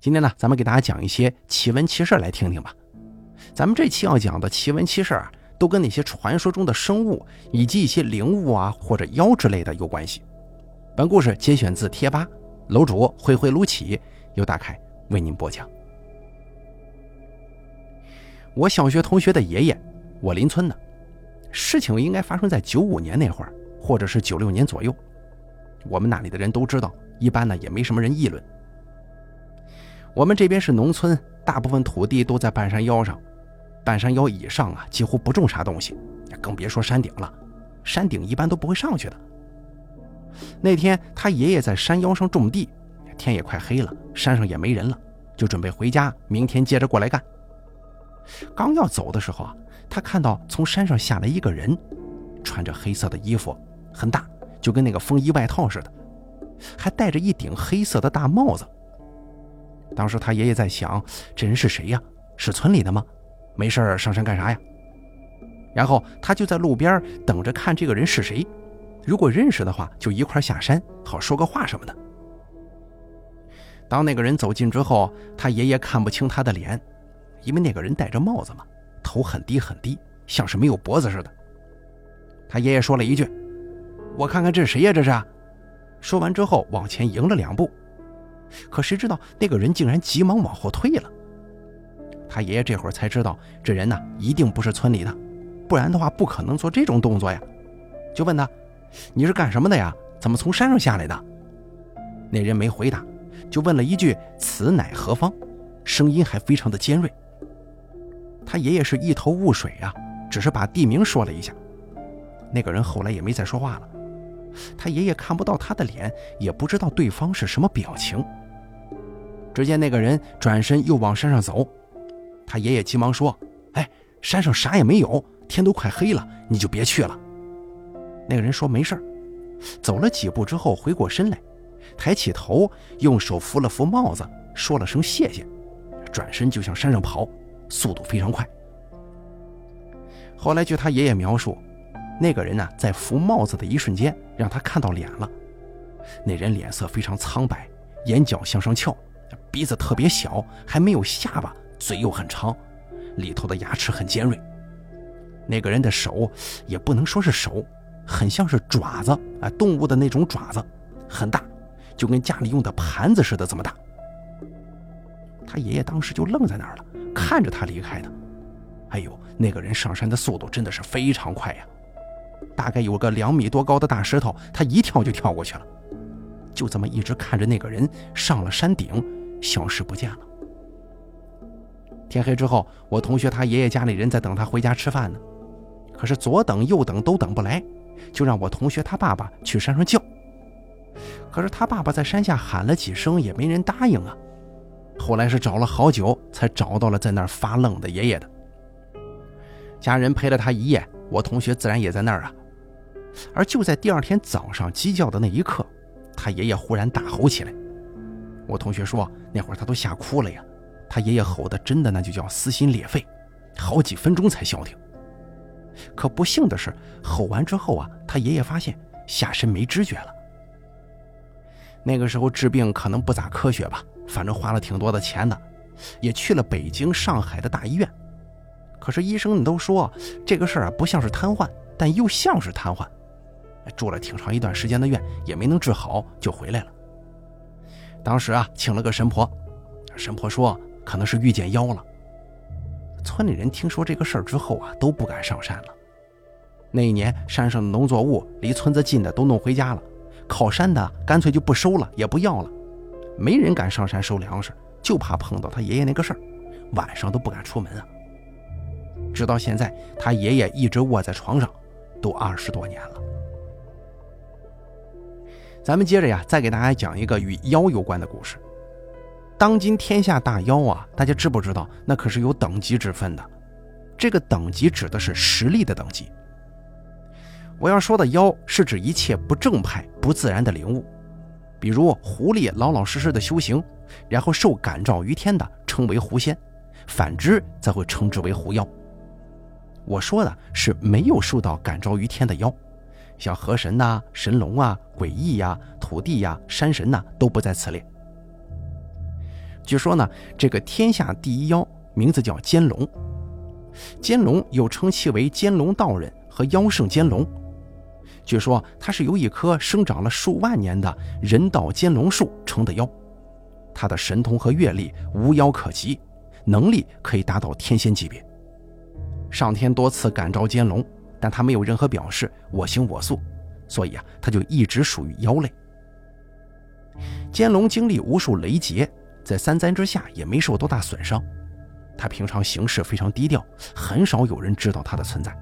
今天呢，咱们给大家讲一些奇闻奇事来听听吧。咱们这期要讲的奇闻奇事啊，都跟那些传说中的生物以及一些灵物啊或者妖之类的有关系。本故事节选自贴吧，楼主灰灰撸起由大凯为您播讲。我小学同学的爷爷，我邻村的，事情应该发生在九五年那会儿，或者是九六年左右。我们那里的人都知道，一般呢也没什么人议论。我们这边是农村，大部分土地都在半山腰上，半山腰以上啊几乎不种啥东西，更别说山顶了。山顶一般都不会上去的。那天他爷爷在山腰上种地，天也快黑了，山上也没人了，就准备回家，明天接着过来干。刚要走的时候啊，他看到从山上下来一个人，穿着黑色的衣服，很大，就跟那个风衣外套似的，还戴着一顶黑色的大帽子。当时他爷爷在想，这人是谁呀？是村里的吗？没事上山干啥呀？然后他就在路边等着看这个人是谁，如果认识的话，就一块下山，好说个话什么的。当那个人走近之后，他爷爷看不清他的脸，因为那个人戴着帽子嘛，头很低很低，像是没有脖子似的。他爷爷说了一句：“我看看这是谁呀？这是。”说完之后往前迎了两步。可谁知道那个人竟然急忙往后退了。他爷爷这会儿才知道，这人呢一定不是村里的，不然的话不可能做这种动作呀。就问他：“你是干什么的呀？怎么从山上下来的？”那人没回答，就问了一句：“此乃何方？”声音还非常的尖锐。他爷爷是一头雾水啊，只是把地名说了一下。那个人后来也没再说话了。他爷爷看不到他的脸，也不知道对方是什么表情。只见那个人转身又往山上走，他爷爷急忙说：“哎，山上啥也没有，天都快黑了，你就别去了。”那个人说：“没事走了几步之后，回过身来，抬起头，用手扶了扶帽子，说了声谢谢，转身就向山上跑，速度非常快。后来据他爷爷描述，那个人呢，在扶帽子的一瞬间，让他看到脸了。那人脸色非常苍白，眼角向上翘。鼻子特别小，还没有下巴，嘴又很长，里头的牙齿很尖锐。那个人的手也不能说是手，很像是爪子啊，动物的那种爪子，很大，就跟家里用的盘子似的这么大。他爷爷当时就愣在那儿了，看着他离开的。哎呦，那个人上山的速度真的是非常快呀，大概有个两米多高的大石头，他一跳就跳过去了。就这么一直看着那个人上了山顶。消失不见了。天黑之后，我同学他爷爷家里人在等他回家吃饭呢，可是左等右等都等不来，就让我同学他爸爸去山上叫。可是他爸爸在山下喊了几声，也没人答应啊。后来是找了好久，才找到了在那儿发愣的爷爷的。家人陪了他一夜，我同学自然也在那儿啊。而就在第二天早上鸡叫的那一刻，他爷爷忽然大吼起来。我同学说，那会儿他都吓哭了呀。他爷爷吼的真的那就叫撕心裂肺，好几分钟才消停。可不幸的是，吼完之后啊，他爷爷发现下身没知觉了。那个时候治病可能不咋科学吧，反正花了挺多的钱的，也去了北京、上海的大医院。可是医生们都说这个事儿啊，不像是瘫痪，但又像是瘫痪。住了挺长一段时间的院，也没能治好，就回来了。当时啊，请了个神婆，神婆说可能是遇见妖了。村里人听说这个事儿之后啊，都不敢上山了。那一年山上的农作物离村子近的都弄回家了，靠山的干脆就不收了，也不要了。没人敢上山收粮食，就怕碰到他爷爷那个事儿，晚上都不敢出门啊。直到现在，他爷爷一直卧在床上，都二十多年了。咱们接着呀，再给大家讲一个与妖有关的故事。当今天下大妖啊，大家知不知道？那可是有等级之分的。这个等级指的是实力的等级。我要说的妖，是指一切不正派、不自然的灵物，比如狐狸老老实实的修行，然后受感召于天的，称为狐仙；反之，则会称之为狐妖。我说的是没有受到感召于天的妖。像河神呐、神龙啊、鬼异呀、土地呀、山神呐，都不在此列。据说呢，这个天下第一妖名字叫监龙，监龙又称其为监龙道人和妖圣监龙。据说他是由一棵生长了数万年的人道监龙树成的妖，他的神通和阅历无妖可及，能力可以达到天仙级别。上天多次感召监龙，但他没有任何表示，我行我素，所以啊，他就一直属于妖类。监龙经历无数雷劫，在三灾之下也没受多大损伤。他平常行事非常低调，很少有人知道他的存在。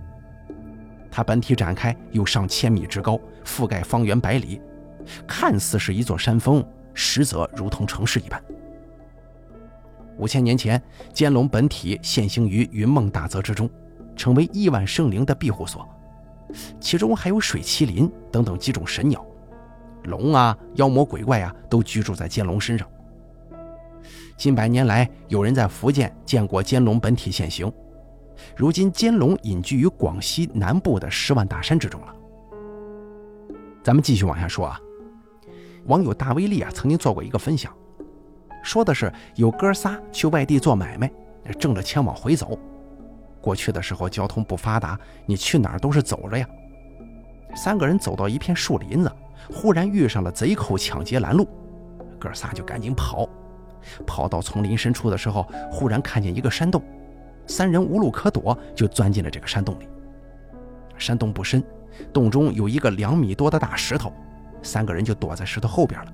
他本体展开有上千米之高，覆盖方圆百里，看似是一座山峰，实则如同城市一般。五千年前，监龙本体现形于云梦大泽之中，成为亿万生灵的庇护所，其中还有水麒麟等等几种神鸟。龙啊，妖魔鬼怪啊，都居住在监龙身上。近百年来，有人在福建见过监龙本体现形。如今，监龙隐居于广西南部的十万大山之中了。咱们继续往下说啊。网友大威力啊，曾经做过一个分享，说的是有哥仨去外地做买卖，挣了钱往回走。过去的时候交通不发达，你去哪儿都是走着呀。三个人走到一片树林子。忽然遇上了贼寇抢劫拦路，哥仨就赶紧跑。跑到丛林深处的时候，忽然看见一个山洞，三人无路可躲，就钻进了这个山洞里。山洞不深，洞中有一个两米多的大石头，三个人就躲在石头后边了。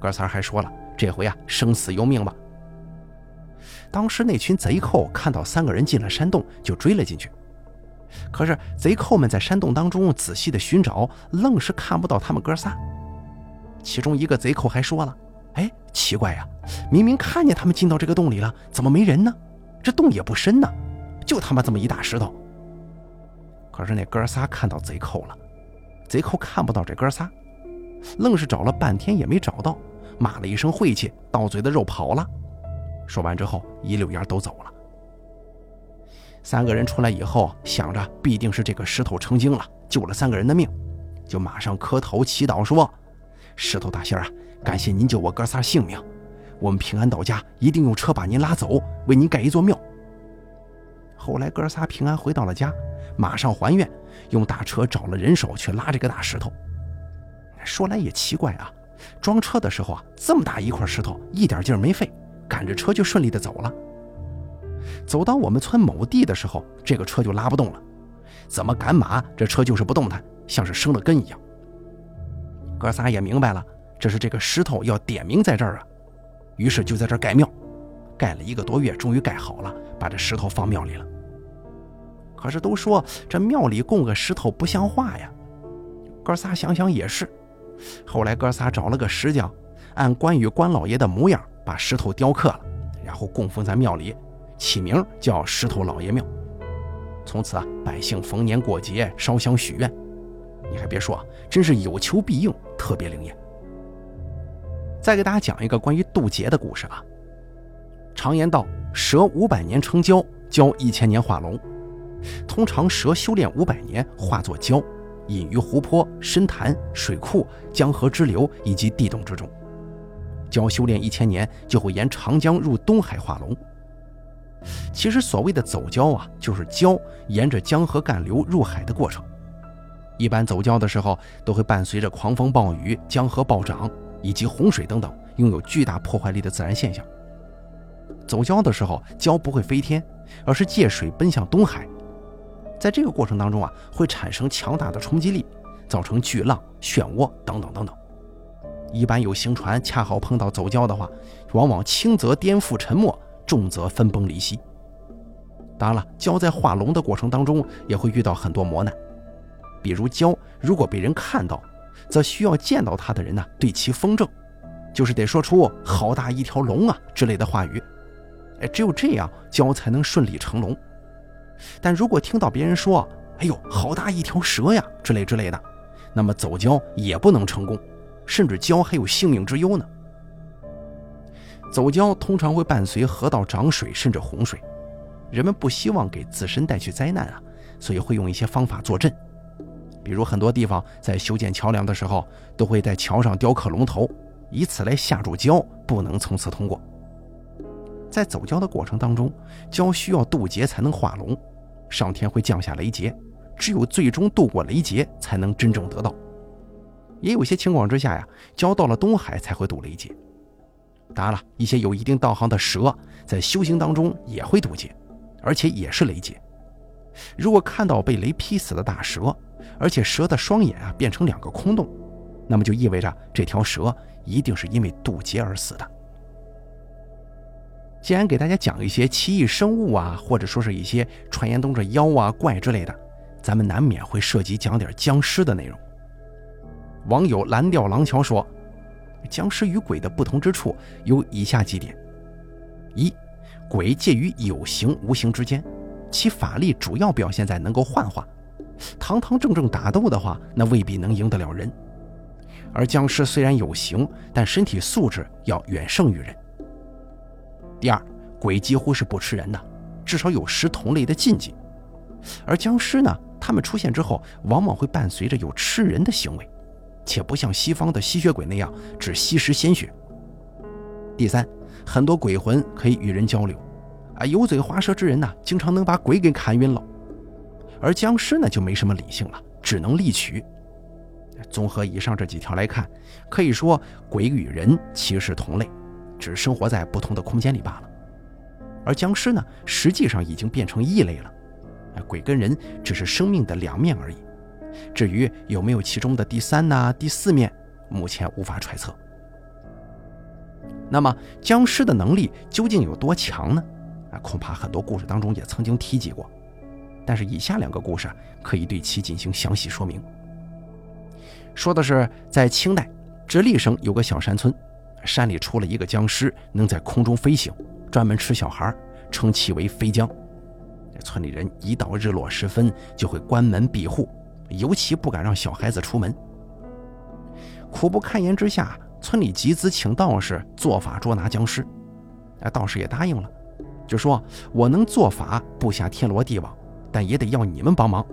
哥仨还说了：“这回啊，生死由命吧。”当时那群贼寇看到三个人进了山洞，就追了进去。可是贼寇们在山洞当中仔细的寻找，愣是看不到他们哥仨。其中一个贼寇还说了：“哎，奇怪呀，明明看见他们进到这个洞里了，怎么没人呢？这洞也不深呢，就他妈这么一大石头。”可是那哥仨看到贼寇了，贼寇看不到这哥仨，愣是找了半天也没找到，骂了一声晦气，到嘴的肉跑了。说完之后，一溜烟都走了。三个人出来以后，想着必定是这个石头成精了，救了三个人的命，就马上磕头祈祷说：“石头大仙啊，感谢您救我哥仨性命，我们平安到家，一定用车把您拉走，为您盖一座庙。”后来哥仨平安回到了家，马上还愿，用大车找了人手去拉这个大石头。说来也奇怪啊，装车的时候啊，这么大一块石头，一点劲儿没费，赶着车就顺利的走了。走到我们村某地的时候，这个车就拉不动了。怎么赶马，这车就是不动弹，像是生了根一样。哥仨也明白了，这是这个石头要点名在这儿啊。于是就在这盖庙，盖了一个多月，终于盖好了，把这石头放庙里了。可是都说这庙里供个石头不像话呀。哥仨想想也是，后来哥仨找了个石匠，按关羽关老爷的模样把石头雕刻了，然后供奉在庙里。起名叫石头老爷庙，从此啊，百姓逢年过节烧香许愿。你还别说，真是有求必应，特别灵验。再给大家讲一个关于渡劫的故事啊。常言道，蛇五百年成蛟，蛟一千年化龙。通常蛇修炼五百年化作蛟，隐于湖泊、深潭、水库、江河支流以及地洞之中。蛟修炼一千年，就会沿长江入东海化龙。其实所谓的走蛟啊，就是蛟沿着江河干流入海的过程。一般走蛟的时候，都会伴随着狂风暴雨、江河暴涨以及洪水等等拥有巨大破坏力的自然现象。走蛟的时候，蛟不会飞天，而是借水奔向东海。在这个过程当中啊，会产生强大的冲击力，造成巨浪、漩涡等等等等。一般有行船恰好碰到走蛟的话，往往轻则颠覆沉没。重则分崩离析。当然了，蛟在化龙的过程当中也会遇到很多磨难，比如蛟如果被人看到，则需要见到它的人呢对其风正，就是得说出“好大一条龙啊”之类的话语。哎，只有这样，蛟才能顺利成龙。但如果听到别人说“哎呦，好大一条蛇呀”之类之类的，那么走蛟也不能成功，甚至蛟还有性命之忧呢。走蛟通常会伴随河道涨水甚至洪水，人们不希望给自身带去灾难啊，所以会用一些方法坐镇。比如很多地方在修建桥梁的时候，都会在桥上雕刻龙头，以此来吓住蛟不能从此通过。在走蛟的过程当中，胶需要渡劫才能化龙，上天会降下雷劫，只有最终渡过雷劫，才能真正得到。也有些情况之下呀，交到了东海才会渡雷劫。当然了，一些有一定道行的蛇，在修行当中也会渡劫，而且也是雷劫。如果看到被雷劈死的大蛇，而且蛇的双眼啊变成两个空洞，那么就意味着这条蛇一定是因为渡劫而死的。既然给大家讲一些奇异生物啊，或者说是一些传言中的妖啊怪之类的，咱们难免会涉及讲点僵尸的内容。网友蓝调廊桥说，僵尸与鬼的不同之处有以下几点：一，鬼介于有形无形之间，其法力主要表现在能够幻化。堂堂正正打斗的话，那未必能赢得了人。而僵尸虽然有形，但身体素质要远胜于人。第二，鬼几乎是不吃人的，至少有食同类的禁忌。而僵尸呢，他们出现之后，往往会伴随着有吃人的行为，且不像西方的吸血鬼那样只吸食鲜血。第三，很多鬼魂可以与人交流，啊，油嘴滑舌之人呢，经常能把鬼给砍晕了。而僵尸呢，就没什么理性了，只能力取。综合以上这几条来看，可以说鬼与人其实同类，只是生活在不同的空间里罢了。而僵尸呢，实际上已经变成异类了。鬼跟人只是生命的两面而已。至于有没有其中的第三呢、第四面，目前无法揣测。那么僵尸的能力究竟有多强呢？啊，恐怕很多故事当中也曾经提及过。但是以下两个故事可以对其进行详细说明。说的是在清代直隶省有个小山村，山里出了一个僵尸，能在空中飞行，专门吃小孩，称其为飞僵。村里人一到日落时分就会关门闭户，尤其不敢让小孩子出门。苦不堪言之下，村里集资请道士做法捉拿僵尸。哎，道士也答应了，就说我能做法布下天罗地网。但也得要你们帮忙，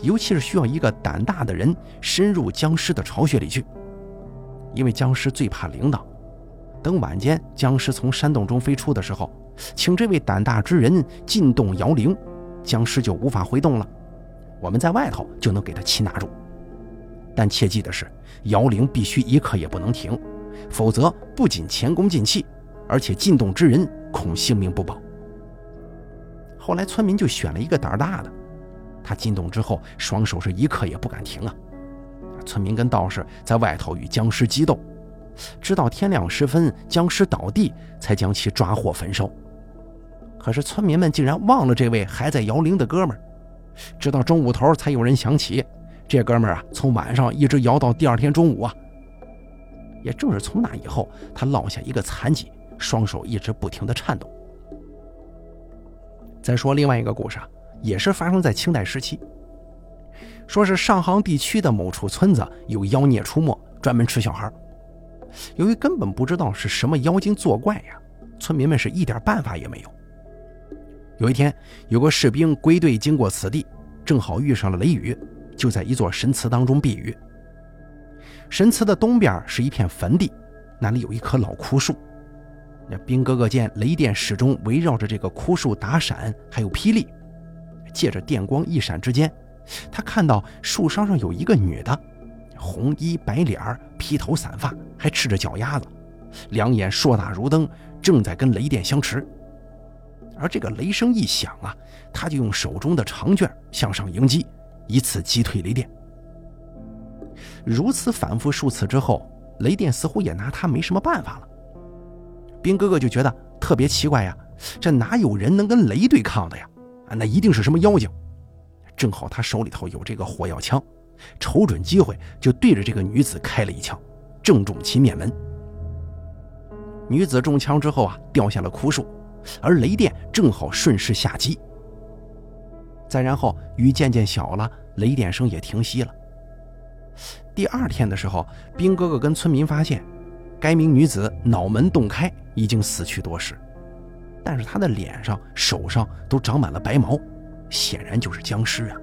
尤其是需要一个胆大的人深入僵尸的巢穴里去，因为僵尸最怕铃铛。等晚间僵尸从山洞中飞出的时候，请这位胆大之人进洞摇铃，僵尸就无法回洞了。我们在外头就能给他擒拿住。但切记的是，摇铃必须一刻也不能停，否则不仅前功尽弃，而且进洞之人恐性命不保。后来村民就选了一个胆大的，他进洞之后，双手是一刻也不敢停啊。村民跟道士在外头与僵尸激斗，直到天亮时分，僵尸倒地，才将其抓获焚烧。可是村民们竟然忘了这位还在摇铃的哥们儿，直到中午头才有人想起，这哥们儿啊，从晚上一直摇到第二天中午啊。也正是从那以后，他落下一个残疾，双手一直不停的颤抖。再说另外一个故事啊，也是发生在清代时期。说是上杭地区的某处村子有妖孽出没，专门吃小孩。由于根本不知道是什么妖精作怪呀，村民们是一点办法也没有。有一天，有个士兵归队经过此地，正好遇上了雷雨，就在一座神祠当中避雨。神祠的东边是一片坟地，那里有一棵老枯树。那兵哥哥见雷电始终围绕着这个枯树打闪，还有霹雳，借着电光一闪之间，他看到树梢上有一个女的，红衣白脸披头散发，还赤着脚丫子，两眼硕大如灯，正在跟雷电相持。而这个雷声一响啊，他就用手中的长卷向上迎击，以此击退雷电。如此反复数次之后，雷电似乎也拿他没什么办法了。兵哥哥就觉得特别奇怪呀，这哪有人能跟雷对抗的呀？啊，那一定是什么妖精。正好他手里头有这个火药枪，瞅准机会就对着这个女子开了一枪，正中其面门。女子中枪之后啊，掉下了枯树，而雷电正好顺势下击。再然后雨渐渐小了，雷电声也停息了。第二天的时候，兵哥哥跟村民发现。该名女子脑门洞开，已经死去多时，但是她的脸上、手上都长满了白毛，显然就是僵尸啊。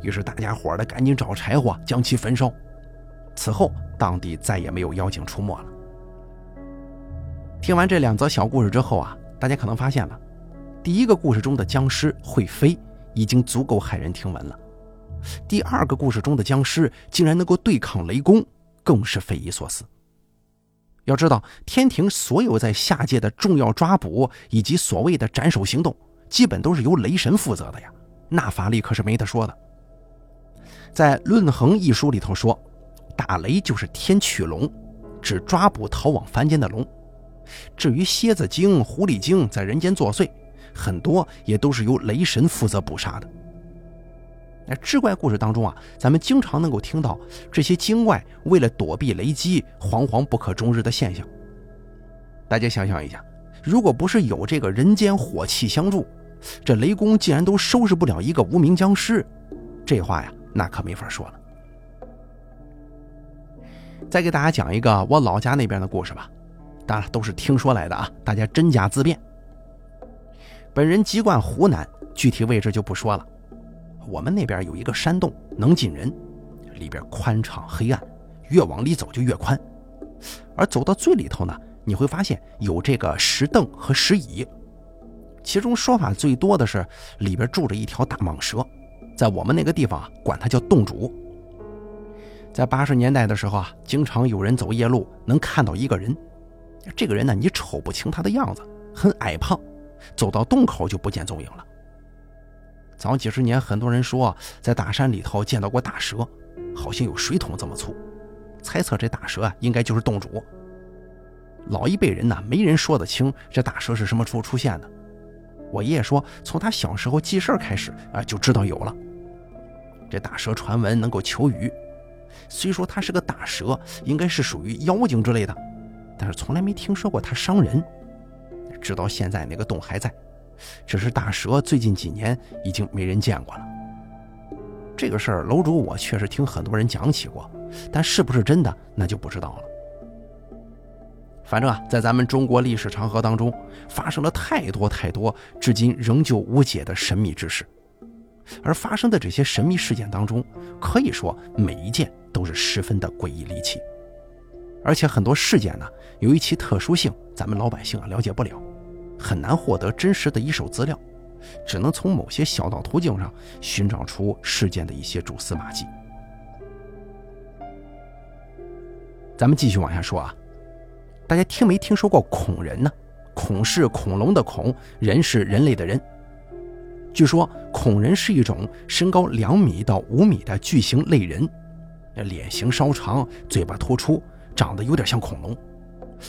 于是大家伙的赶紧找柴火将其焚烧。此后，当地再也没有妖精出没了。听完这两则小故事之后啊，大家可能发现了，第一个故事中的僵尸会飞已经足够骇人听闻了，第二个故事中的僵尸竟然能够对抗雷公，更是匪夷所思。要知道，天庭所有在下界的重要抓捕以及所谓的斩首行动，基本都是由雷神负责的呀，那法力可是没得说的。在《论衡》一书里头说，打雷就是天取龙，指抓捕逃往凡间的龙。至于蝎子精、狐狸精在人间作祟，很多也都是由雷神负责捕杀的。那志怪故事当中啊，咱们经常能够听到这些精怪为了躲避雷击，惶惶不可终日的现象。大家想想一下，如果不是有这个人间火气相助，这雷公竟然都收拾不了一个无名僵尸，这话呀，那可没法说了。再给大家讲一个我老家那边的故事吧，当然都是听说来的啊，大家真假自辩。本人籍贯湖南，具体位置就不说了。我们那边有一个山洞，能进人，里边宽敞黑暗，越往里走就越宽。而走到最里头呢，你会发现有这个石凳和石椅，其中说法最多的是里边住着一条大蟒蛇，在我们那个地方啊，管它叫洞主。在八十年代的时候啊，经常有人走夜路能看到一个人，这个人呢，你瞅不清他的样子，很矮胖，走到洞口就不见踪影了。早几十年，很多人说在大山里头见到过大蛇，好像有水桶这么粗，猜测这大蛇啊应该就是洞主。老一辈人呢，没人说得清这大蛇是什么时候出现的。我爷爷说，从他小时候记事开始啊，就知道有了。这大蛇传闻能够求雨，虽说它是个大蛇，应该是属于妖精之类的，但是从来没听说过它伤人。直到现在，那个洞还在。只是大蛇最近几年已经没人见过了。这个事儿，楼主我确实听很多人讲起过，但是不是真的，那就不知道了。反正啊，在咱们中国历史长河当中，发生了太多太多至今仍旧无解的神秘之事。而发生的这些神秘事件当中，可以说每一件都是十分的诡异离奇。而且很多事件呢，由于其特殊性，咱们老百姓啊了解不了。很难获得真实的一手资料，只能从某些小道途径上寻找出事件的一些蛛丝马迹。咱们继续往下说啊，大家听没听说过恐人呢？恐是恐龙的恐，人是人类的人。据说恐人是一种身高两米到五米的巨型类人，脸型稍长，嘴巴突出，长得有点像恐龙，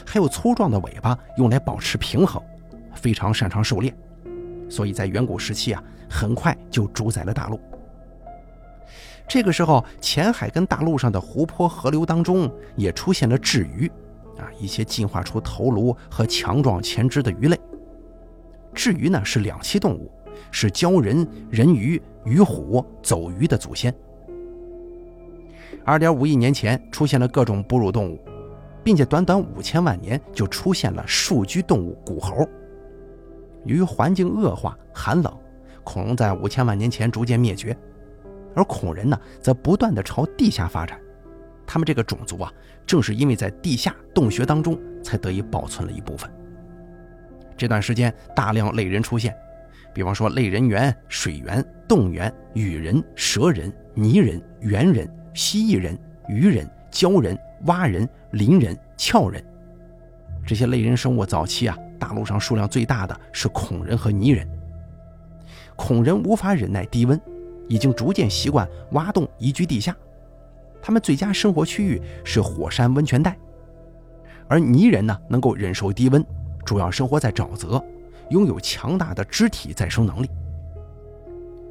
还有粗壮的尾巴用来保持平衡。非常擅长狩猎，所以在远古时期啊，很快就主宰了大陆。这个时候，浅海跟大陆上的湖泊、河流当中也出现了雉鱼，啊，一些进化出头颅和强壮前肢的鱼类。雉鱼呢是两栖动物，是鲛人、人鱼、鱼虎、走鱼的祖先。二点五亿年前出现了各种哺乳动物，并且短短五千万年就出现了树居动物古猴。由于环境恶化、寒冷，恐龙在五千万年前逐渐灭绝，而恐人呢，则不断的朝地下发展。他们这个种族啊，正是因为在地下洞穴当中，才得以保存了一部分。这段时间，大量类人出现，比方说类人猿、水猿、洞猿、羽人、蛇人、泥人、猿人、蜥蜴人、鱼人、鲛人、蛙人、鳞人、鞘人。这些类人生物早期啊。大陆上数量最大的是恐人和泥人。恐人无法忍耐低温，已经逐渐习惯挖洞移居地下。他们最佳生活区域是火山温泉带。而泥人呢，能够忍受低温，主要生活在沼泽，拥有强大的肢体再生能力。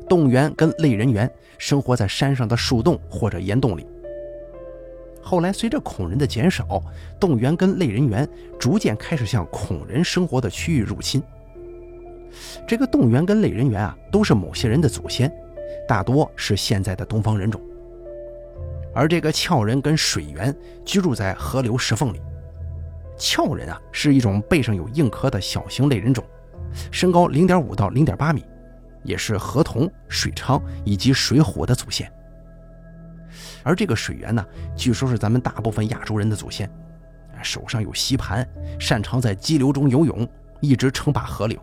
洞猿跟类人猿生活在山上的树洞或者岩洞里。后来，随着恐人的减少，洞猿跟类人猿逐渐开始向恐人生活的区域入侵。这个洞猿跟类人猿啊，都是某些人的祖先，大多是现在的东方人种。而这个鞘人跟水猿居住在河流石缝里。鞘人啊，是一种背上有硬壳的小型类人种，身高零点五到零点八米，也是河童、水昌以及水虎的祖先。而这个水源呢，据说是咱们大部分亚洲人的祖先，手上有吸盘，擅长在激流中游泳，一直称霸河流。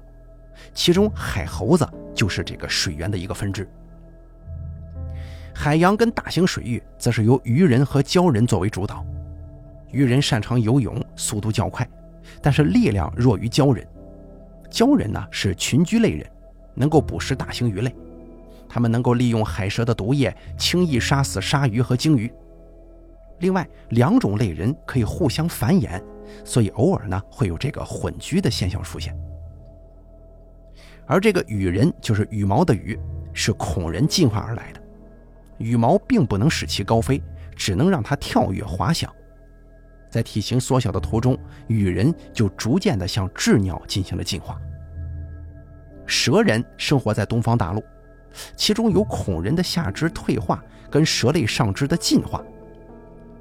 其中海猴子就是这个水源的一个分支。海洋跟大型水域则是由鱼人和鲛人作为主导。鱼人擅长游泳，速度较快，但是力量弱于鲛人。鲛人呢是群居类人，能够捕食大型鱼类，它们能够利用海蛇的毒液轻易杀死鲨鱼和鲸鱼。另外，两种类人可以互相繁衍，所以偶尔呢会有这个混居的现象出现。而这个羽人就是羽毛的羽，是恐人进化而来的。羽毛并不能使其高飞，只能让它跳跃滑翔。在体型缩小的途中，羽人就逐渐的向鸷鸟进行了进化。蛇人生活在东方大陆，其中有恐人的下肢退化跟蛇类上肢的进化。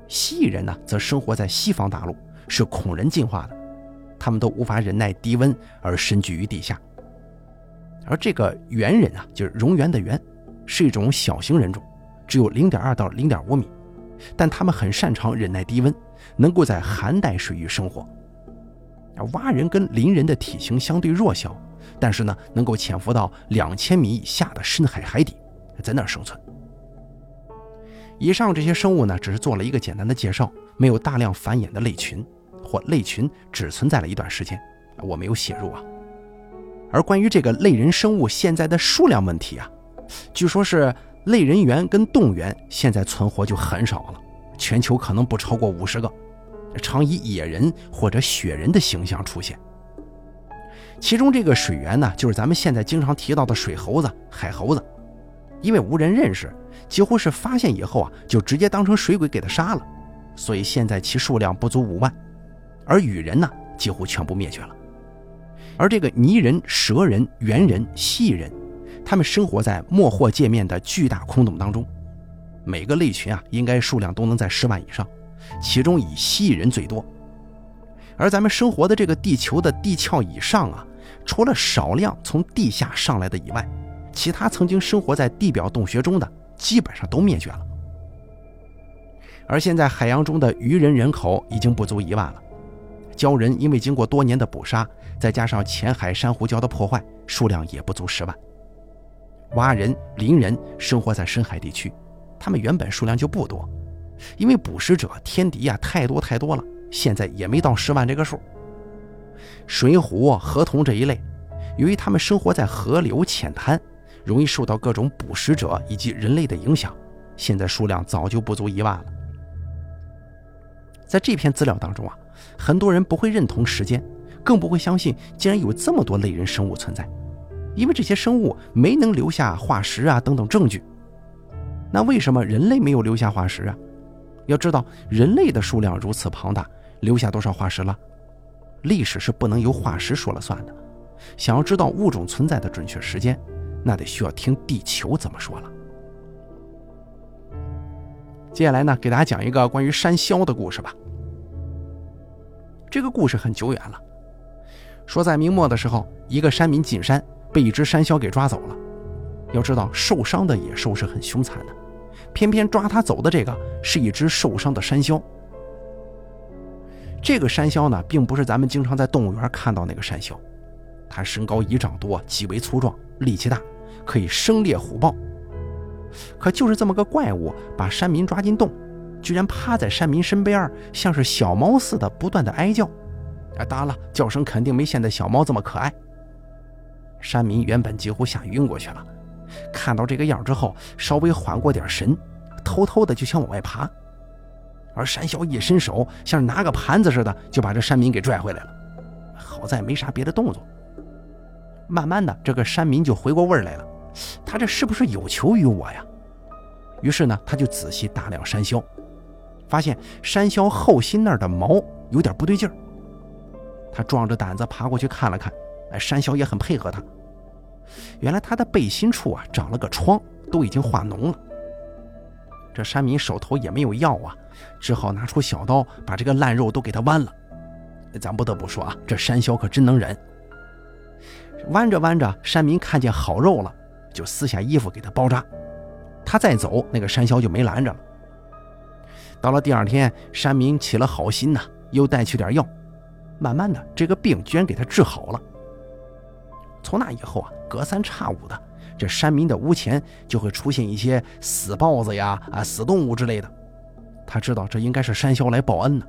蜥蜴人呢，则生活在西方大陆，是恐人进化的，他们都无法忍耐低温而深居于地下。而这个猿人啊，就是蝾螈的螈，是一种小型人种，只有零点二到零点五米，但他们很擅长忍耐低温，能够在寒带水域生活。而蛙人跟鳞人的体型相对弱小，但是呢，能够潜伏到两千米以下的深海海底，在那儿生存。以上这些生物呢，只是做了一个简单的介绍，没有大量繁衍的类群，或类群只存在了一段时间，我没有写入啊。而关于这个类人生物现在的数量问题啊，据说是类人猿跟动物猿现在存活就很少了，全球可能不超过五十个，常以野人或者雪人的形象出现。其中这个水猿呢，就是咱们现在经常提到的水猴子、海猴子，因为无人认识，几乎是发现以后啊，就直接当成水鬼给它杀了，所以现在其数量不足五万，而羽人呢，几乎全部灭绝了。而这个泥人、蛇人、猿人、蜥蜴人，他们生活在莫霍界面的巨大空洞当中，每个类群啊，应该数量都能在十万以上，其中以蜥蜴人最多。而咱们生活的这个地球的地壳以上啊，除了少量从地下上来的以外，其他曾经生活在地表洞穴中的，基本上都灭绝了。而现在海洋中的鱼人人口已经不足一万了，鲛人因为经过多年的捕杀。再加上浅海珊瑚礁的破坏，数量也不足十万。蛙人、鳞人生活在深海地区，他们原本数量就不多，因为捕食者、天敌呀太多太多了，现在也没到十万这个数。水虎、河童这一类，由于他们生活在河流浅滩，容易受到各种捕食者以及人类的影响，现在数量早就不足一万了。在这篇资料当中啊，很多人不会认同时间。更不会相信，竟然有这么多类人生物存在，因为这些生物没能留下化石啊等等证据。那为什么人类没有留下化石啊？要知道，人类的数量如此庞大，留下多少化石了？历史是不能由化石说了算的。想要知道物种存在的准确时间，那得需要听地球怎么说了。接下来呢，给大家讲一个关于山魈的故事吧。这个故事很久远了。说在明末的时候，一个山民进山，被一只山魈给抓走了。要知道，受伤的野兽是很凶残的，偏偏抓他走的这个是一只受伤的山魈。这个山魈呢，并不是咱们经常在动物园看到那个山魈，它身高一丈多，极为粗壮，力气大，可以生猎虎豹。可就是这么个怪物，把山民抓进洞，居然趴在山民身边，像是小猫似的，不断的哀叫。啊，当然了，叫声肯定没现在小猫这么可爱。山民原本几乎吓晕过去了，看到这个样之后，稍微缓过点神，偷偷的就想往外爬。而山魈一伸手，像拿个盘子似的，就把这山民给拽回来了。好在没啥别的动作。慢慢的，这个山民就回过味来了，他这是不是有求于我呀？于是呢，他就仔细打量山魈，发现山魈后心那儿的毛有点不对劲儿。他壮着胆子爬过去看了看，哎，山魈也很配合他。原来他的背心处啊长了个疮，都已经化脓了。这山民手头也没有药啊，只好拿出小刀把这个烂肉都给他剜了。咱不得不说啊，这山魈可真能忍。剜着剜着，山民看见好肉了，就撕下衣服给他包扎。他再走，那个山魈就没拦着了。到了第二天，山民起了好心呐，又带去点药，慢慢的，这个病居然给他治好了。从那以后啊，隔三差五的，这山民的屋前就会出现一些死豹子呀、啊死动物之类的。他知道这应该是山魈来报恩呢。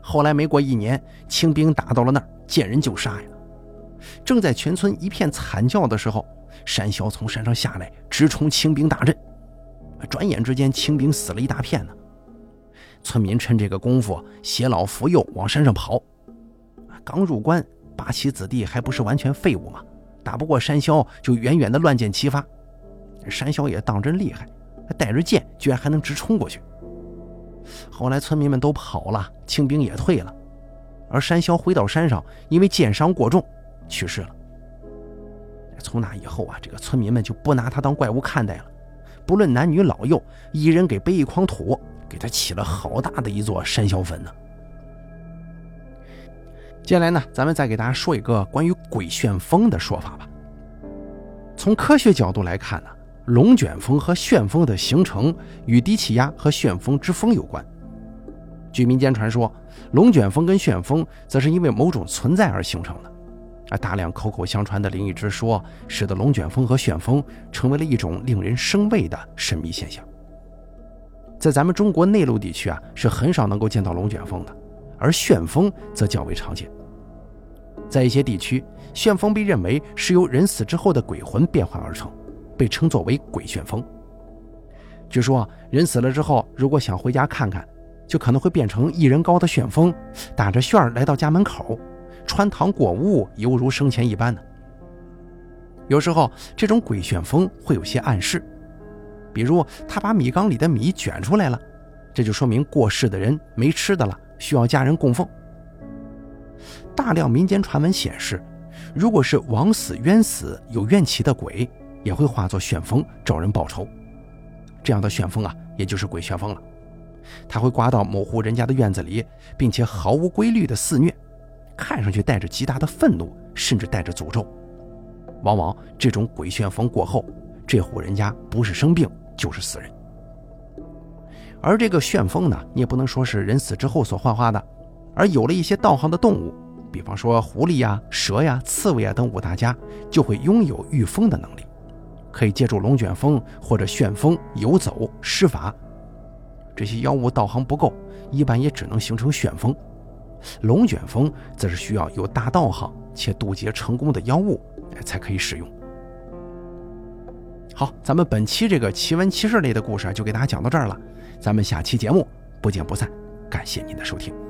后来没过一年，清兵打到了那儿，见人就杀呀。正在全村一片惨叫的时候，山魈从山上下来，直冲清兵大阵。转眼之间，清兵死了一大片呢。村民趁这个功夫携老扶幼往山上跑。刚入关，八旗子弟还不是完全废物吗？打不过山魈，就远远的乱箭齐发。山魈也当真厉害，带着剑居然还能直冲过去。后来村民们都跑了，清兵也退了，而山魈回到山上，因为箭伤过重。去世了。从那以后啊，这个村民们就不拿他当怪物看待了，不论男女老幼，一人给背一筐土，给他起了好大的一座山魈坟呢。接下来呢，咱们再给大家说一个关于鬼旋风的说法吧。从科学角度来看呢，龙卷风和旋风的形成与低气压和旋风之风有关。据民间传说，龙卷风跟旋风则是因为某种存在而形成的。而大量口口相传的灵异之说，使得龙卷风和旋风成为了一种令人生畏的神秘现象。在咱们中国内陆地区啊，是很少能够见到龙卷风的，而旋风则较为常见。在一些地区，旋风被认为是由人死之后的鬼魂变换而成，被称作为鬼旋风。据说人死了之后，如果想回家看看，就可能会变成一人高的旋风，打着旋儿来到家门口。穿堂过屋，犹如生前一般呢。有时候，这种鬼旋风会有些暗示，比如他把米缸里的米卷出来了，这就说明过世的人没吃的了，需要家人供奉。大量民间传闻显示，如果是枉死、冤死、有怨气的鬼，也会化作旋风找人报仇。这样的旋风啊，也就是鬼旋风了。它会刮到某户人家的院子里，并且毫无规律的肆虐。看上去带着极大的愤怒，甚至带着诅咒。往往这种鬼旋风过后，这户人家不是生病就是死人。而这个旋风呢，你也不能说是人死之后所幻化的，而有了一些道行的动物，比方说狐狸呀、蛇呀、刺猬啊等五大家，就会拥有御风的能力，可以借助龙卷风或者旋风游走施法。这些妖物道行不够，一般也只能形成旋风。龙卷风则是需要有大道行且渡劫成功的妖物才可以使用。好，咱们本期这个奇闻奇事类的故事就给大家讲到这儿了，咱们下期节目不见不散，感谢您的收听。